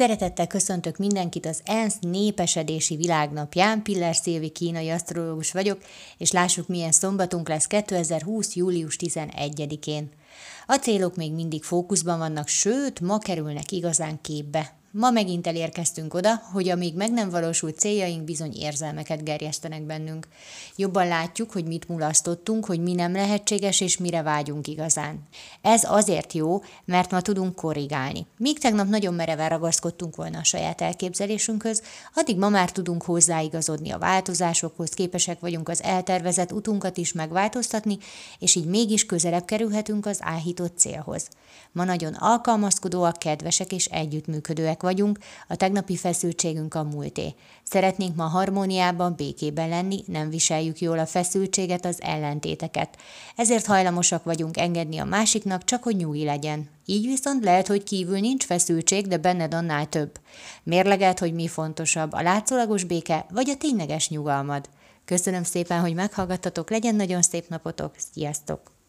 Szeretettel köszöntök mindenkit az ENSZ népesedési világnapján. Piller Szilvi kínai asztrológus vagyok, és lássuk milyen szombatunk lesz 2020. július 11-én. A célok még mindig fókuszban vannak, sőt, ma kerülnek igazán képbe. Ma megint elérkeztünk oda, hogy a még meg nem valósult céljaink bizony érzelmeket gerjesztenek bennünk. Jobban látjuk, hogy mit mulasztottunk, hogy mi nem lehetséges és mire vágyunk igazán. Ez azért jó, mert ma tudunk korrigálni. Míg tegnap nagyon mereven ragaszkodtunk volna a saját elképzelésünkhöz, addig ma már tudunk hozzáigazodni a változásokhoz, képesek vagyunk az eltervezett utunkat is megváltoztatni, és így mégis közelebb kerülhetünk az áhított célhoz. Ma nagyon alkalmazkodóak, kedvesek és együttműködőek vagyunk, a tegnapi feszültségünk a múlté. Szeretnénk ma harmóniában, békében lenni, nem viseljük jól a feszültséget, az ellentéteket. Ezért hajlamosak vagyunk engedni a másiknak, csak hogy nyugi legyen. Így viszont lehet, hogy kívül nincs feszültség, de benned annál több. Mérlegelt, hogy mi fontosabb, a látszólagos béke vagy a tényleges nyugalmad. Köszönöm szépen, hogy meghallgattatok, legyen nagyon szép napotok, sziasztok!